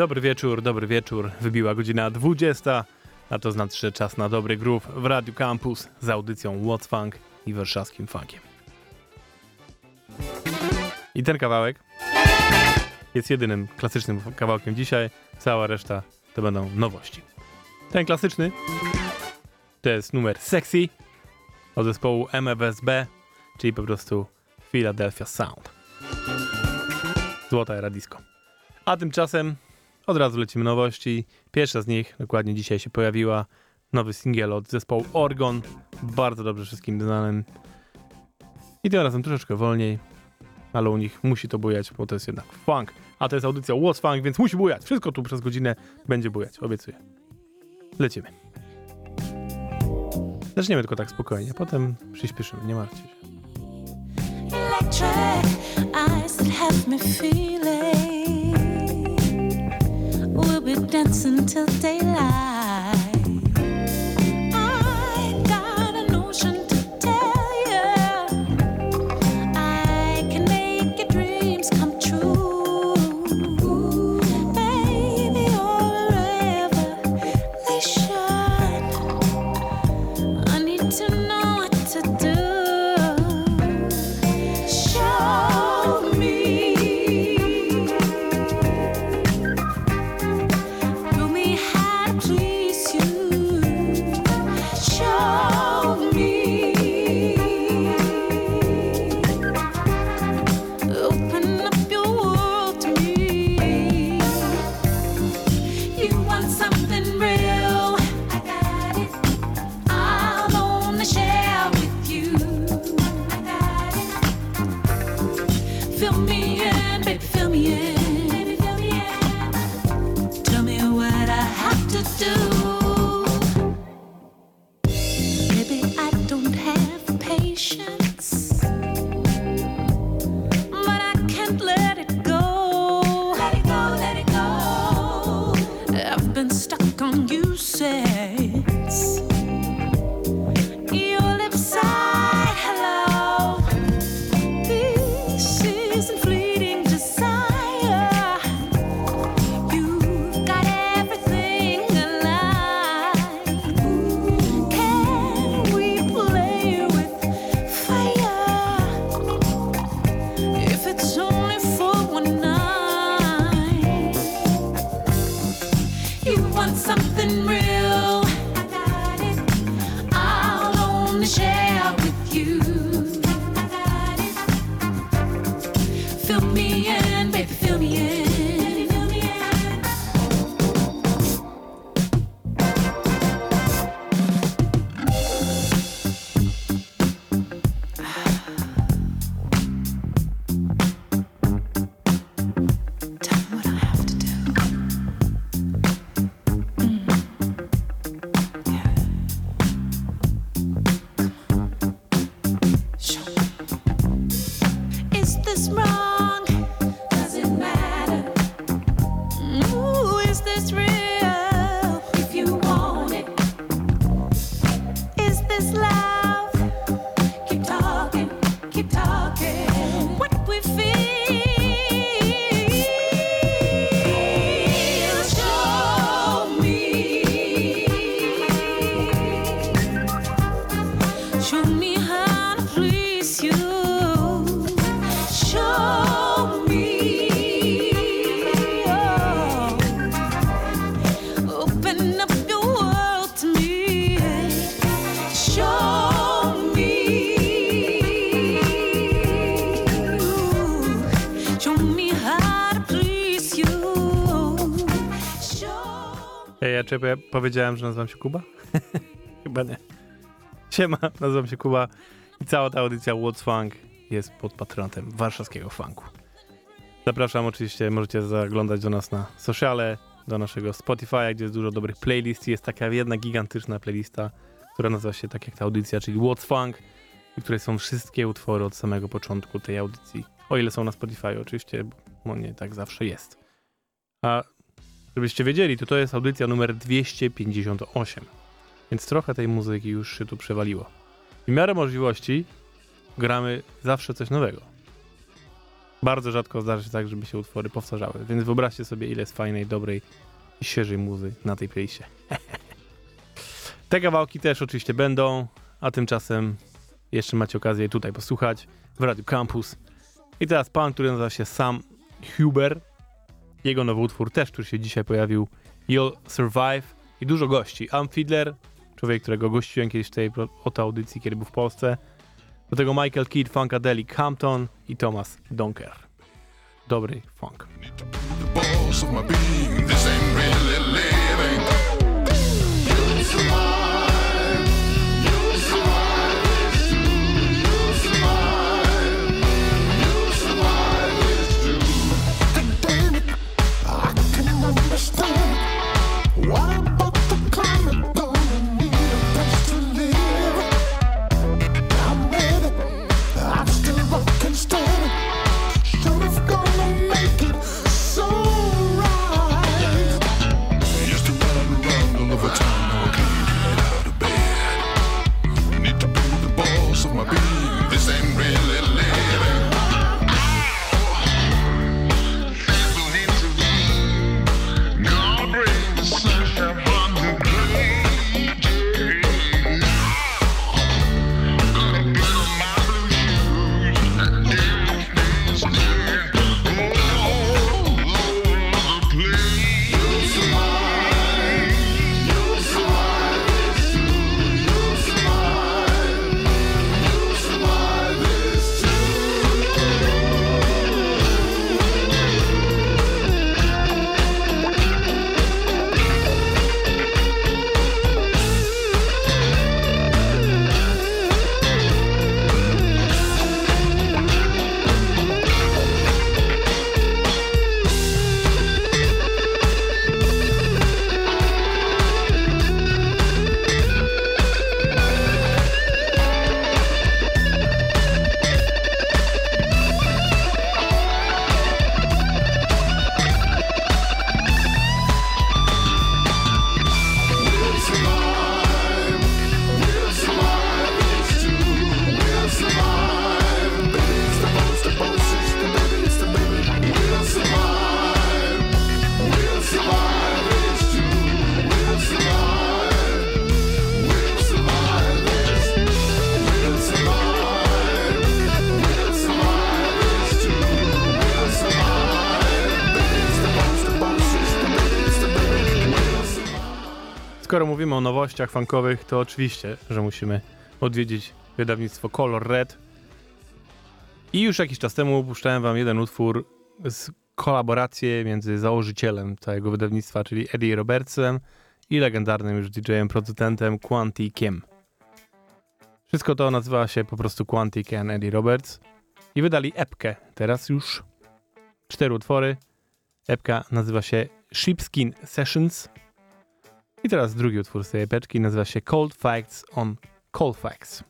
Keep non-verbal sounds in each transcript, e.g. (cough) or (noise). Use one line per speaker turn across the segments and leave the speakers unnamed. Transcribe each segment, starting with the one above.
Dobry wieczór, dobry wieczór. Wybiła godzina 20, a to znaczy, że czas na dobry groove w Radiu Campus z audycją What's Funk i warszawskim funkiem. I ten kawałek jest jedynym klasycznym kawałkiem dzisiaj. Cała reszta to będą nowości. Ten klasyczny to jest numer Sexy od zespołu MFSB, czyli po prostu Philadelphia Sound. Złota era disco. A tymczasem od razu lecimy nowości. Pierwsza z nich dokładnie dzisiaj się pojawiła. Nowy singiel od zespołu Orgon. Bardzo dobrze wszystkim znanym. I tym razem troszeczkę wolniej, ale u nich musi to bujać, bo to jest jednak funk. A to jest audycja What's Funk, więc musi bujać. Wszystko tu przez godzinę będzie bujać, obiecuję. Lecimy. Zaczniemy tylko tak spokojnie, potem przyspieszymy, nie martwcie się.
electric eyes have me feeling. We'll be dancing till daylight.
Ej, ja czy ja powiedziałem, że nazywam się Kuba? (laughs) Chyba nie. Siema, nazywam się Kuba i cała ta audycja What's Funk jest pod patronatem warszawskiego funku. Zapraszam oczywiście, możecie zaglądać do nas na sociale, do naszego Spotify'a, gdzie jest dużo dobrych playlist. Jest taka jedna gigantyczna playlista, która nazywa się tak jak ta audycja, czyli What's Funk, i której są wszystkie utwory od samego początku tej audycji. O ile są na Spotify oczywiście, bo nie tak zawsze jest. A żebyście wiedzieli, to to jest audycja numer 258. Więc trochę tej muzyki już się tu przewaliło. W miarę możliwości gramy zawsze coś nowego.
Bardzo rzadko zdarza się tak, żeby się utwory powtarzały, więc wyobraźcie sobie, ile jest fajnej, dobrej i świeżej muzy na tej playliście. (laughs) Te kawałki też oczywiście będą, a tymczasem jeszcze macie okazję tutaj posłuchać w Radio Campus. I teraz pan, który nazywa się Sam Huber, jego nowy utwór też, który się dzisiaj pojawił, You'll Survive i dużo gości. Am Fiedler, człowiek, którego gościłem kiedyś w tej oto audycji, kiedy był w Polsce. Do tego Michael Kidd, Funkadelic Hampton i Thomas Donker. Dobry funk. Mówimy o nowościach funkowych, to oczywiście, że musimy odwiedzić wydawnictwo Color Red. I już jakiś czas temu puszczałem wam jeden utwór z kolaborację między założycielem całego wydawnictwa, czyli Eddie Robertsem i legendarnym już DJ-em, producentem Quantikiem. Wszystko to nazywa się po prostu Quantic and Eddie Roberts i wydali epkę. Teraz już cztery utwory. Epka nazywa się Sheepskin Sessions. I teraz drugi utwór z tej epeczki nazywa się Cold Facts on Colfax.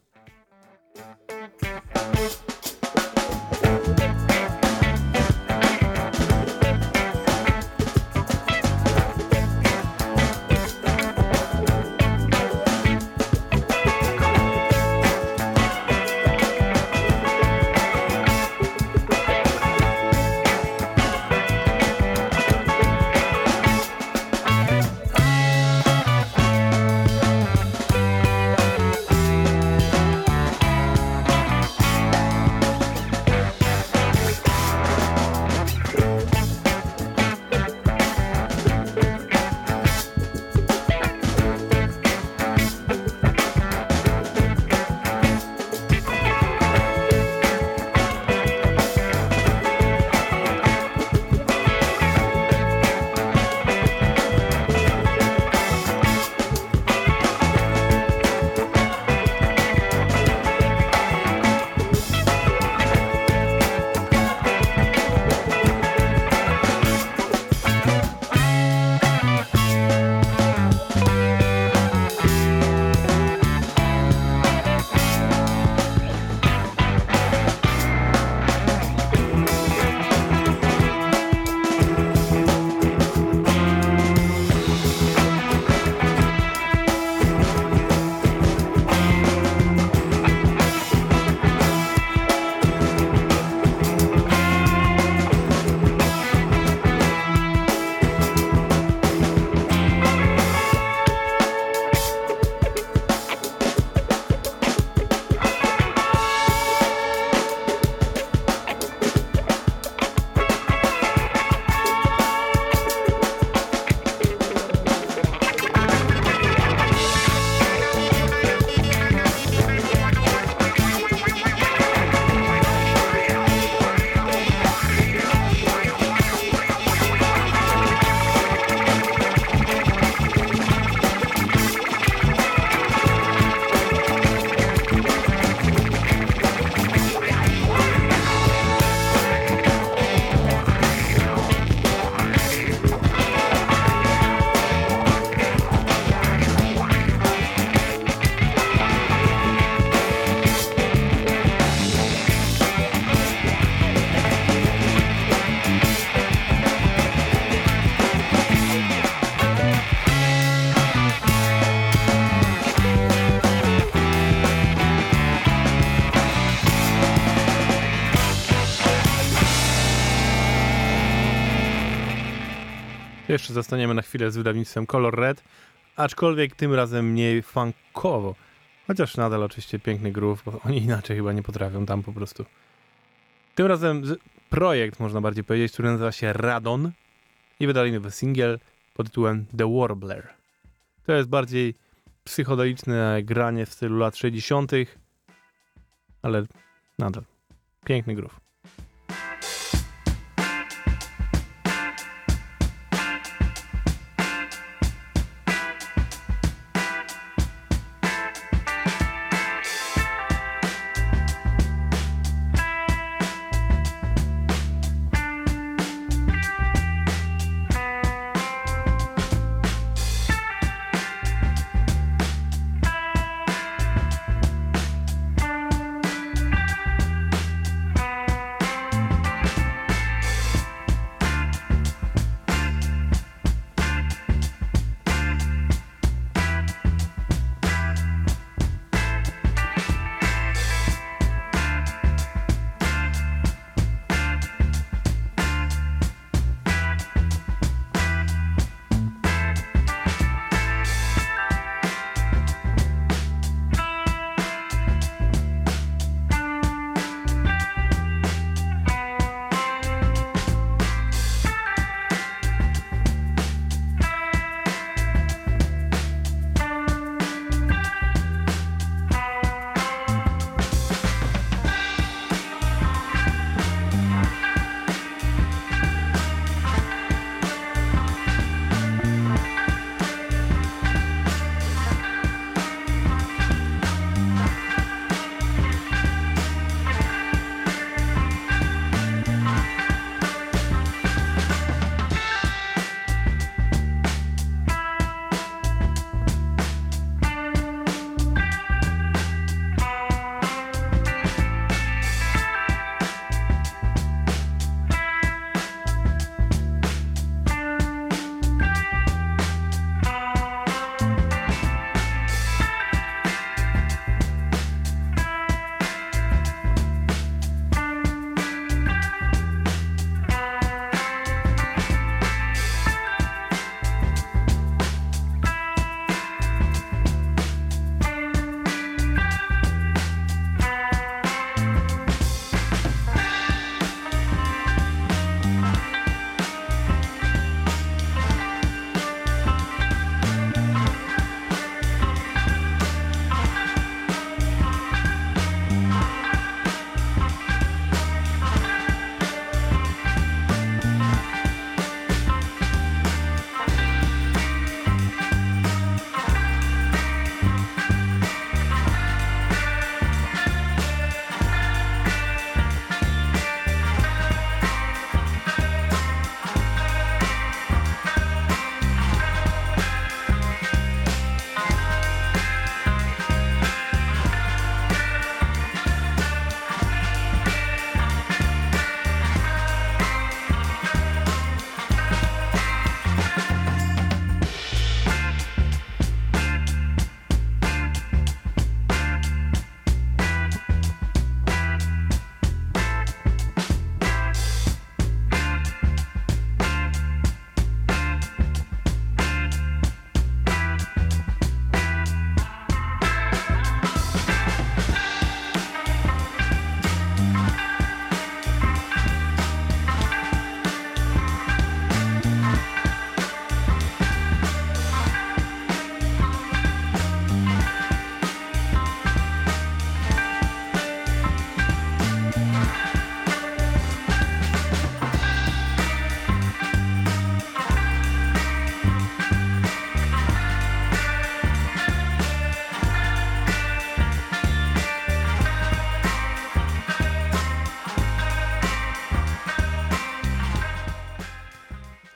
Jeszcze zostaniemy na chwilę z wydawnictwem Color Red, aczkolwiek tym razem mniej funkowo. Chociaż nadal oczywiście piękny groove, bo oni (laughs) inaczej chyba nie potrafią tam po prostu. Tym razem projekt, można bardziej powiedzieć, który nazywa się Radon i wydali nowy singiel pod tytułem The Warbler. To jest bardziej psychodeliczne granie w stylu lat 60., ale nadal piękny groove.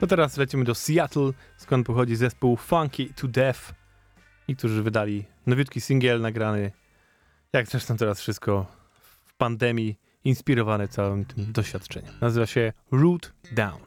To teraz lecimy do Seattle, skąd pochodzi zespół Funky to Death i którzy wydali nowiutki singiel nagrany, jak zresztą teraz wszystko w pandemii, inspirowany całym tym doświadczeniem. Nazywa się Root Down.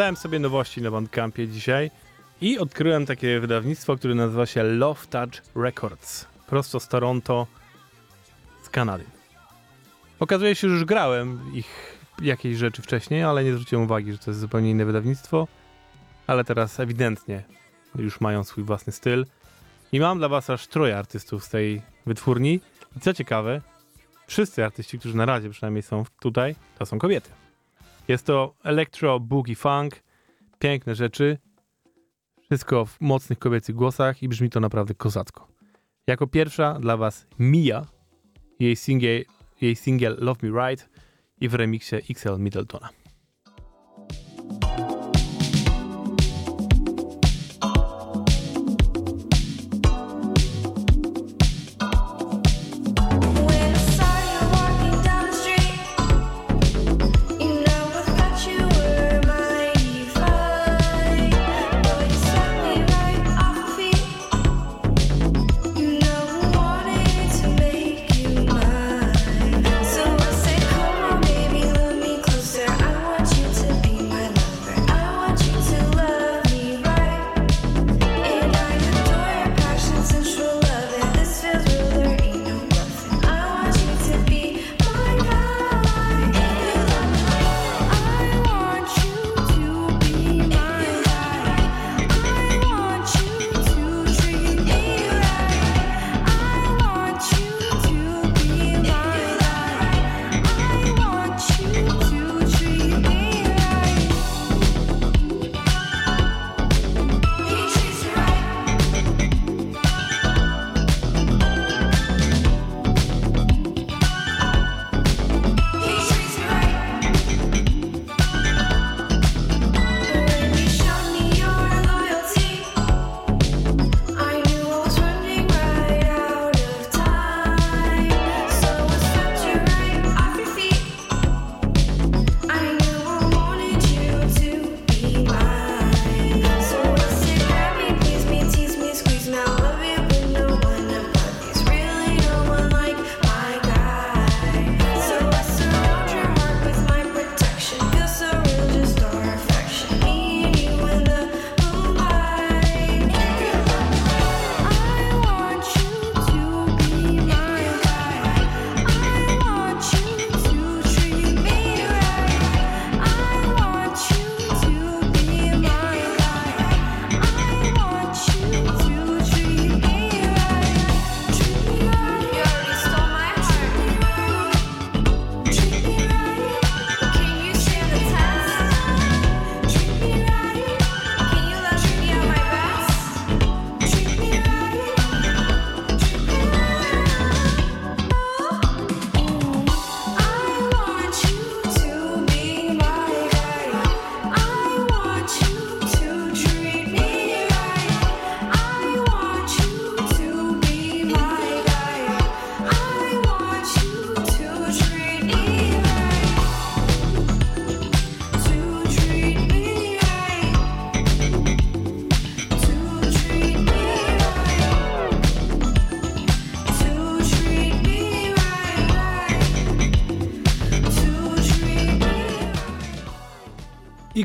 Przeglądałem sobie nowości na Bandcampie dzisiaj i odkryłem takie wydawnictwo, które nazywa się Love Touch Records. Prosto z Toronto, z Kanady. Okazuje się, że już grałem ich jakieś rzeczy wcześniej, ale nie zwróciłem uwagi, że to jest zupełnie inne wydawnictwo. Ale teraz ewidentnie już mają swój własny styl. I mam dla was aż troje artystów z tej wytwórni. I co ciekawe, wszyscy artyści, którzy na razie przynajmniej są tutaj, to są kobiety. Jest to electro, boogie, funk, piękne rzeczy, wszystko w mocnych kobiecych głosach i brzmi to naprawdę kozacko. Jako pierwsza dla was Mia, jej singiel, jej singiel Love Me Right i w remiksie XL Middletona.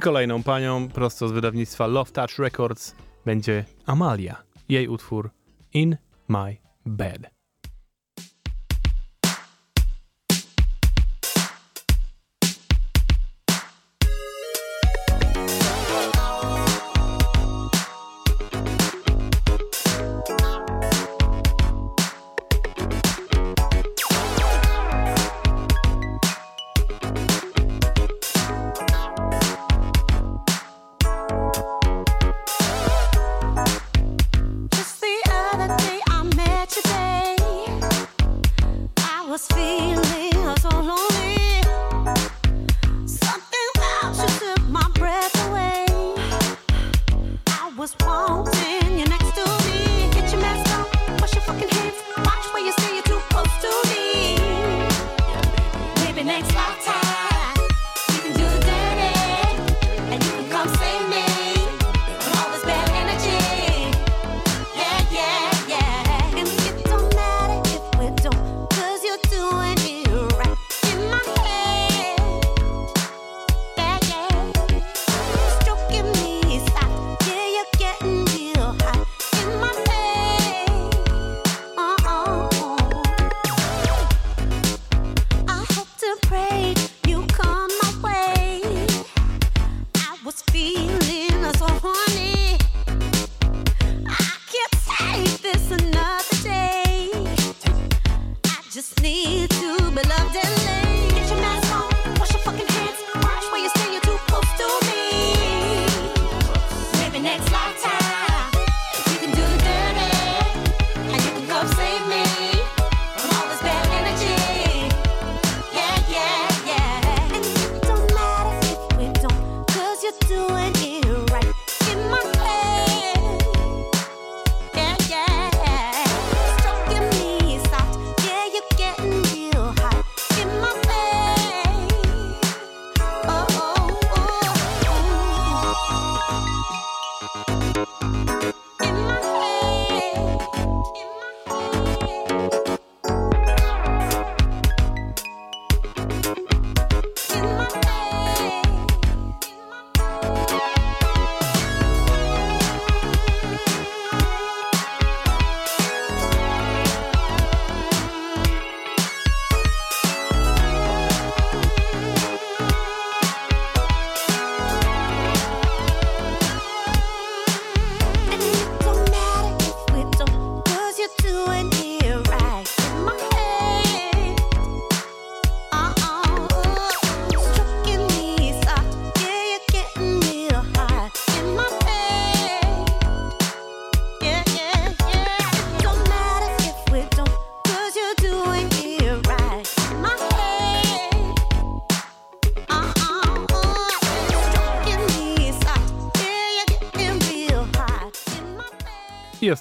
kolejną panią prosto z wydawnictwa Love Touch Records będzie Amalia. Jej utwór In My Bed.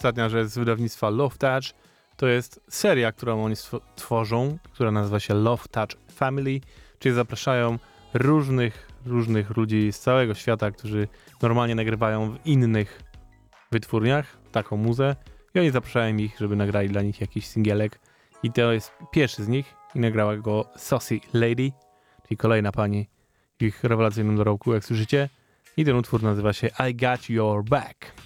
ostatnia rzecz z wydawnictwa Love Touch to jest seria, którą oni tworzą, która nazywa się Love Touch Family, czyli zapraszają różnych, różnych ludzi z całego świata, którzy normalnie nagrywają w innych wytwórniach taką muzę i oni zapraszają ich, żeby nagrali dla nich jakiś singielek i to jest pierwszy z nich i nagrała go Saucy Lady, czyli kolejna pani w ich rewelacyjnym dorobku, jak słyszycie. I ten utwór nazywa się I Got Your Back.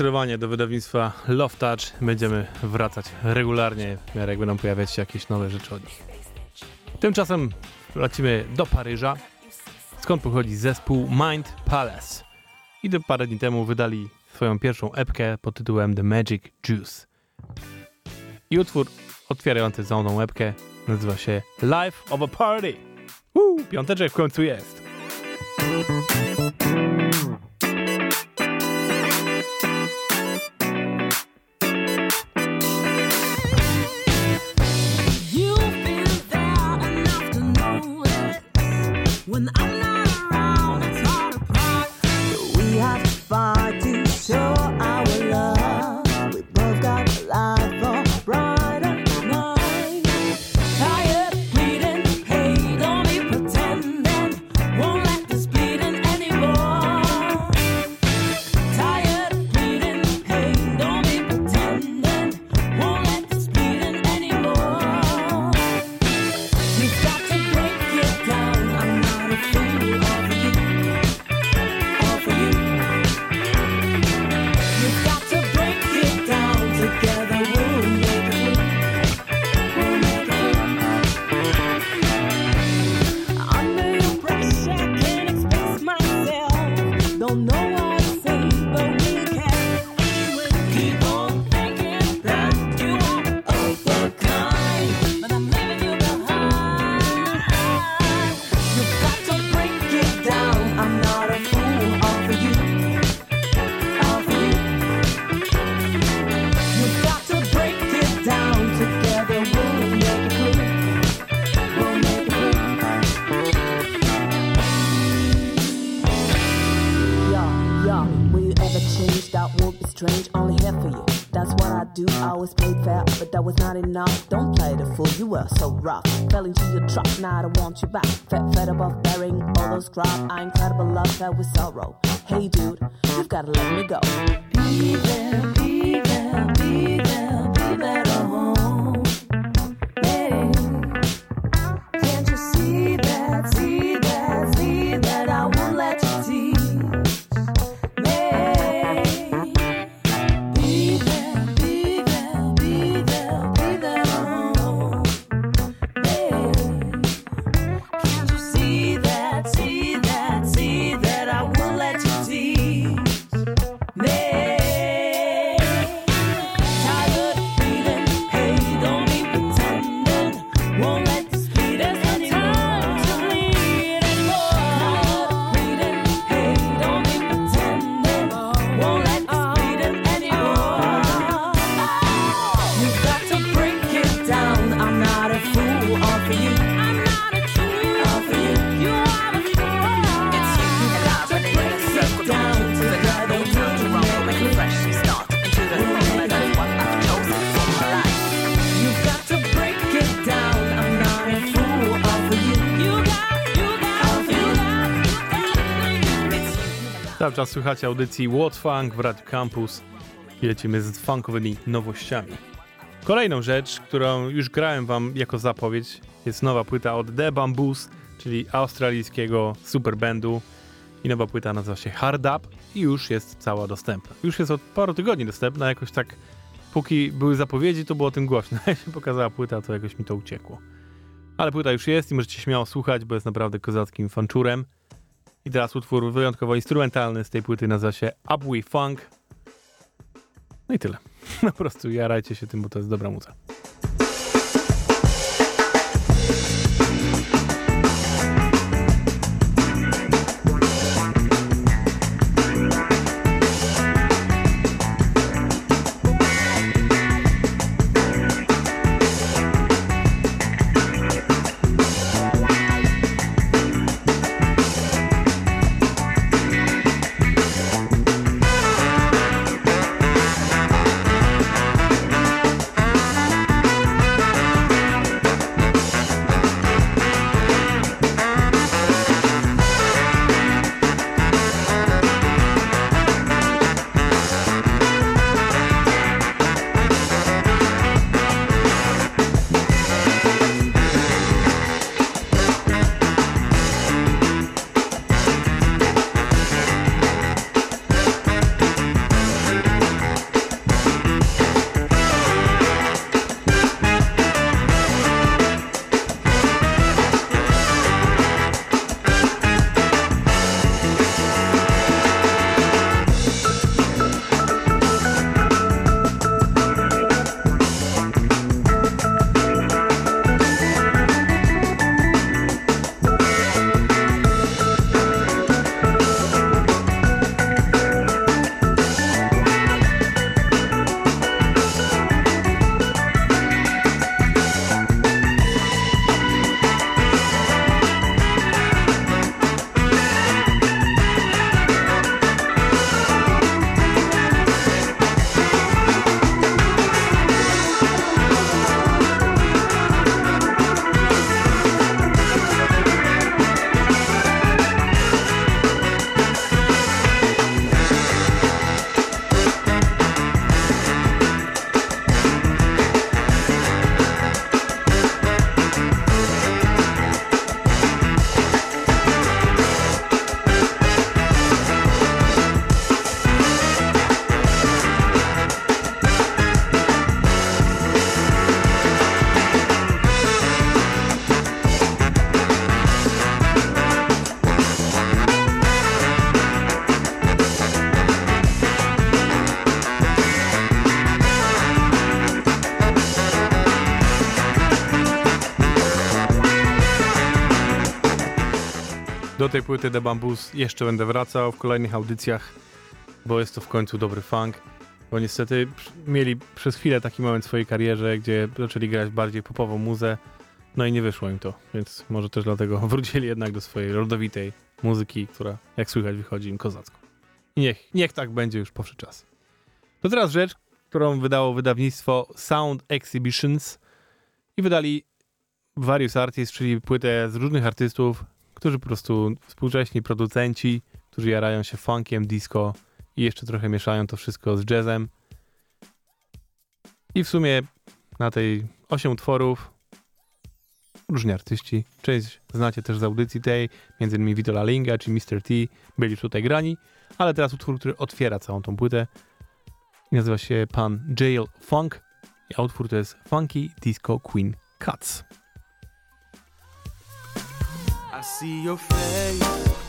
zdecydowanie do wydawnictwa Love Touch będziemy wracać regularnie, w miarę jak będą pojawiać się jakieś nowe rzeczy od nich. Tymczasem lecimy do Paryża, skąd pochodzi zespół Mind Palace. I do parę dni temu wydali swoją pierwszą epkę pod tytułem The Magic Juice. I utwór otwierający całą tą epkę nazywa się Life of a Party. Woo, piąteczek w końcu jest.
on.
I do. I always played fair, but that was not enough. Don't play the fool, you were so rough. Fell into your trap, now I don't want you back. Fed, fed above bearing all those crap. I incredible love that with sorrow. Hey dude, you've gotta let me go.
Be there, be
słuchacie audycji What Funk w Radio Campus i lecimy z funkowymi nowościami. Kolejną rzecz, którą już grałem wam jako zapowiedź, jest nowa płyta od The Bamboos, czyli australijskiego superbandu. I nowa płyta nazywa się Hard Up i już jest cała dostępna. Już jest od paru tygodni dostępna, jakoś tak póki były zapowiedzi, to było o tym głośno. (laughs) Jak się pokazała płyta, to jakoś mi to uciekło. Ale płyta już jest i możecie śmiało słuchać, bo jest naprawdę kozackim fanczurem. I teraz utwór wyjątkowo instrumentalny z tej płyty nazywa się Up We Funk. No i tyle. (laughs) Po prostu jarajcie się tym, bo to jest dobra muza. Tej płyty The Bamboos jeszcze będę wracał w kolejnych audycjach, bo jest to w końcu dobry funk. Bo niestety mieli przez chwilę taki moment w swojej karierze, gdzie zaczęli grać bardziej popową muzę, no i nie wyszło im to, więc może też dlatego (laughs) wrócili jednak do swojej rodowitej muzyki, która jak słychać wychodzi im kozacko. Niech, niech tak będzie już powszy czas. To teraz rzecz, którą wydało wydawnictwo Sound Exhibitions i wydali Various Artists, czyli płytę z różnych artystów, którzy po prostu współcześni producenci, którzy jarają się funkiem, disco i jeszcze trochę mieszają to wszystko z jazzem. I w sumie na tej 8 utworów różni artyści. Część znacie też z audycji tej, między innymi Vito La Linga czy Mr. T byli już tutaj grani, ale teraz utwór, który otwiera całą tą płytę i nazywa się Pan Jail Funk, a utwór to jest Funky Disco Queen Cuts.
I see your face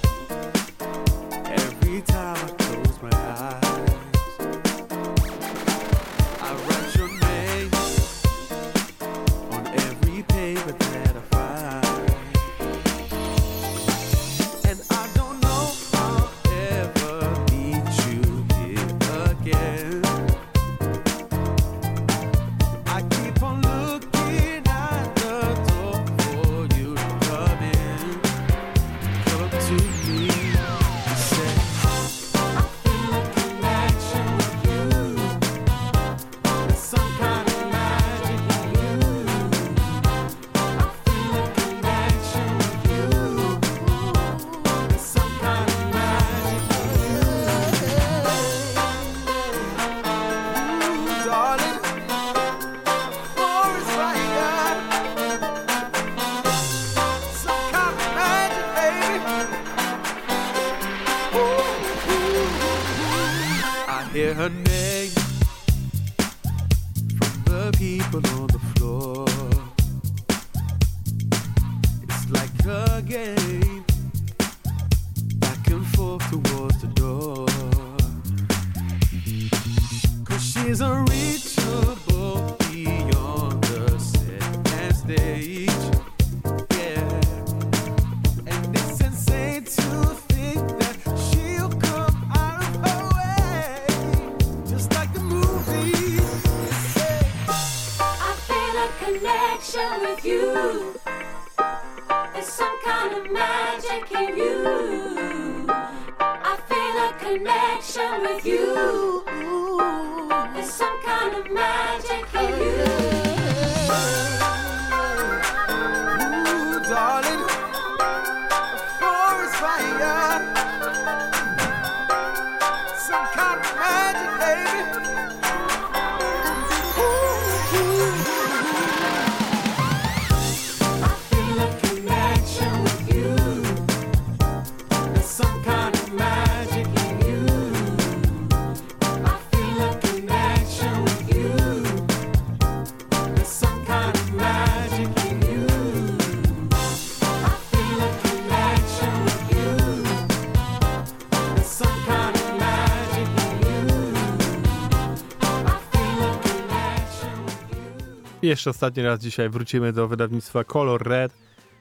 jeszcze ostatni raz dzisiaj wrócimy do wydawnictwa Color Red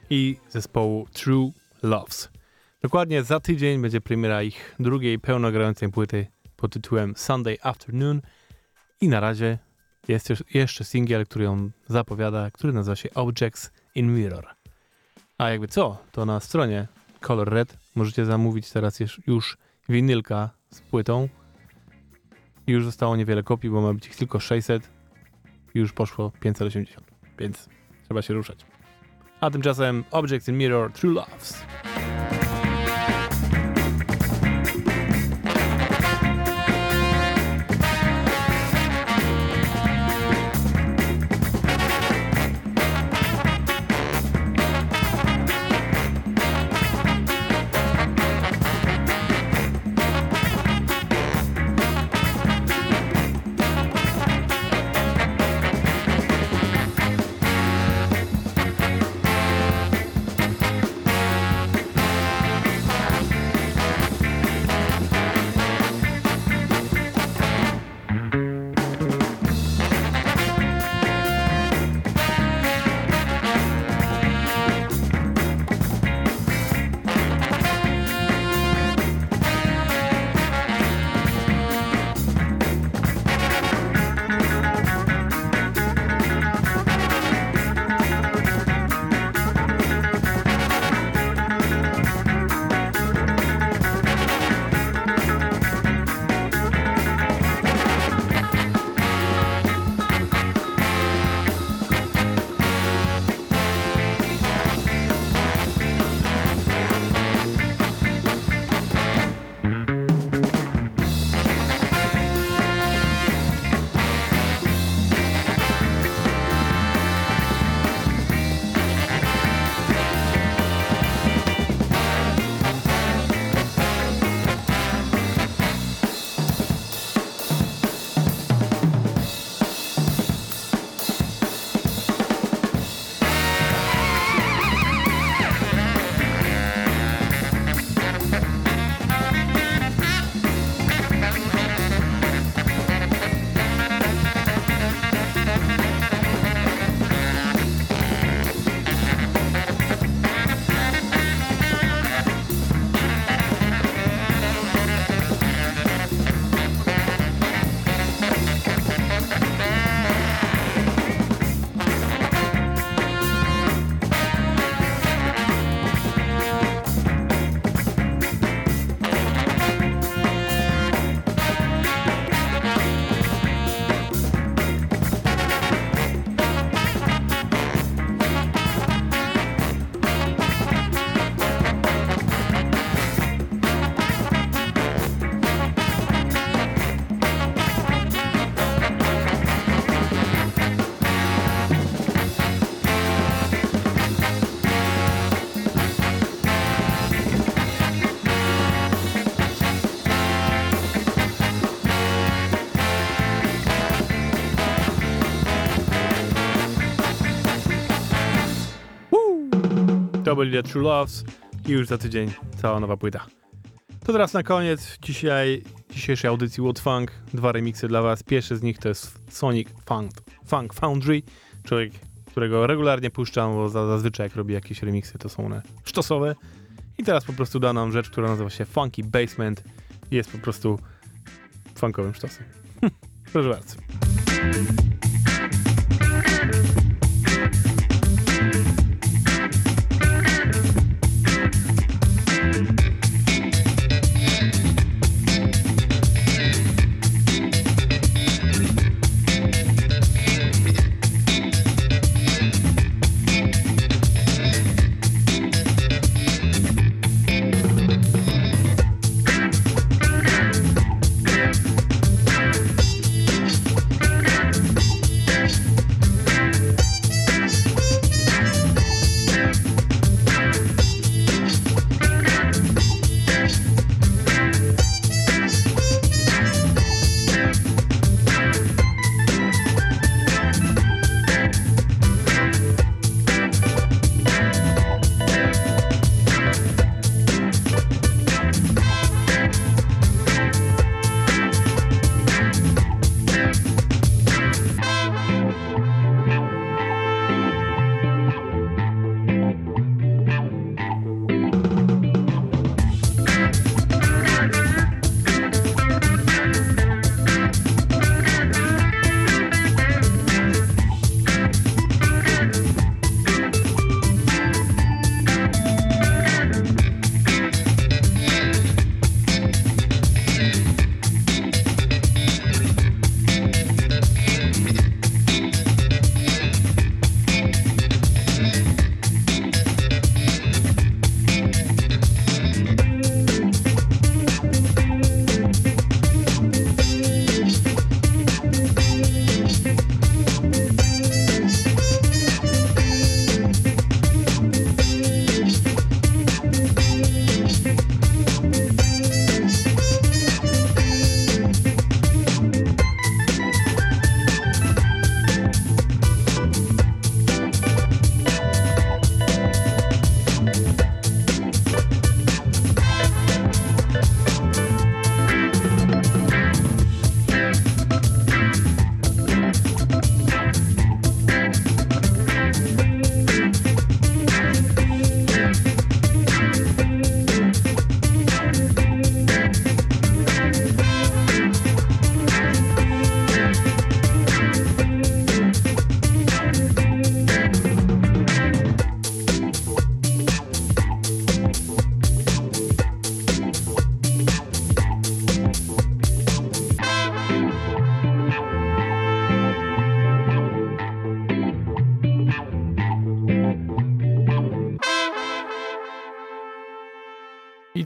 i zespołu True Loves. Dokładnie za tydzień będzie premiera ich drugiej pełnogrającej płyty pod tytułem Sunday Afternoon i na razie jest jeszcze singiel, który ją zapowiada, który nazywa się Objects in Mirror. A jakby co, to na stronie Color Red możecie zamówić teraz już winylka z płytą. Już zostało niewiele kopii, bo ma być ich tylko 600 już poszło 580, więc trzeba się ruszać. A tymczasem Objects in Mirror True Loves. To byli The True Loves i już za tydzień cała nowa płyta. To teraz na koniec dzisiaj, dzisiejszej audycji What Funk. Dwa remiksy dla was. Pierwszy z nich to jest Sonic Funk, Funk Foundry. Człowiek, którego regularnie puszczam, bo za- zazwyczaj jak robi jakieś remiksy, to są one sztosowe. I teraz po prostu da nam rzecz, która nazywa się Funky Basement i jest po prostu funkowym sztosem. (laughs) Proszę bardzo.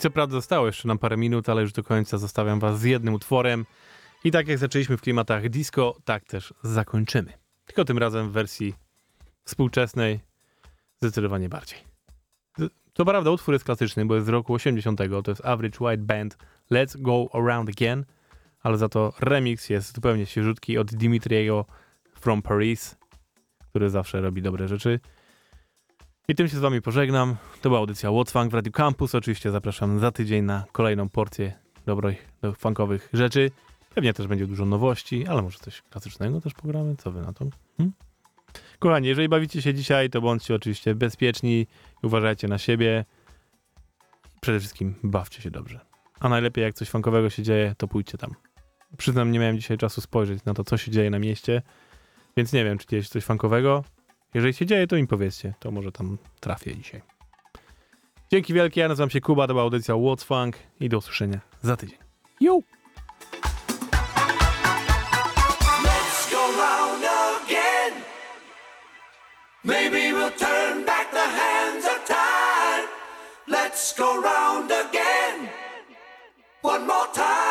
Co prawda zostało jeszcze nam parę minut, ale już do końca zostawiam was z jednym utworem. I tak jak zaczęliśmy w klimatach disco, tak też zakończymy. Tylko tym razem w wersji współczesnej zdecydowanie bardziej. To prawda, utwór jest klasyczny, bo jest z roku 80. To jest Average White Band Let's Go Around Again, ale za to remix jest zupełnie świeżutki od Dimitriego from Paris, który zawsze robi dobre rzeczy. I tym się z wami pożegnam. To była audycja What's w Radio Campus. Oczywiście zapraszam za tydzień na kolejną porcję dobrych, do funkowych rzeczy. Pewnie też będzie dużo nowości, ale może coś klasycznego też pogramy. Co wy na to? Hm? Kochani, jeżeli bawicie się dzisiaj, to bądźcie oczywiście bezpieczni, uważajcie na siebie. Przede wszystkim bawcie się dobrze. A najlepiej jak coś funkowego się dzieje, to pójdźcie tam. Przyznam, nie miałem dzisiaj czasu spojrzeć na to, co się dzieje na mieście, więc nie wiem, czy dzieje się coś funkowego. Jeżeli się dzieje, to im powiedzcie, to może tam trafię dzisiaj. Dzięki wielkie, ja nazywam się Kuba, to była audycja What's Funk i do usłyszenia za tydzień. Yo!
Maybe we'll turn back the hands of time. Let's go round again. One more time.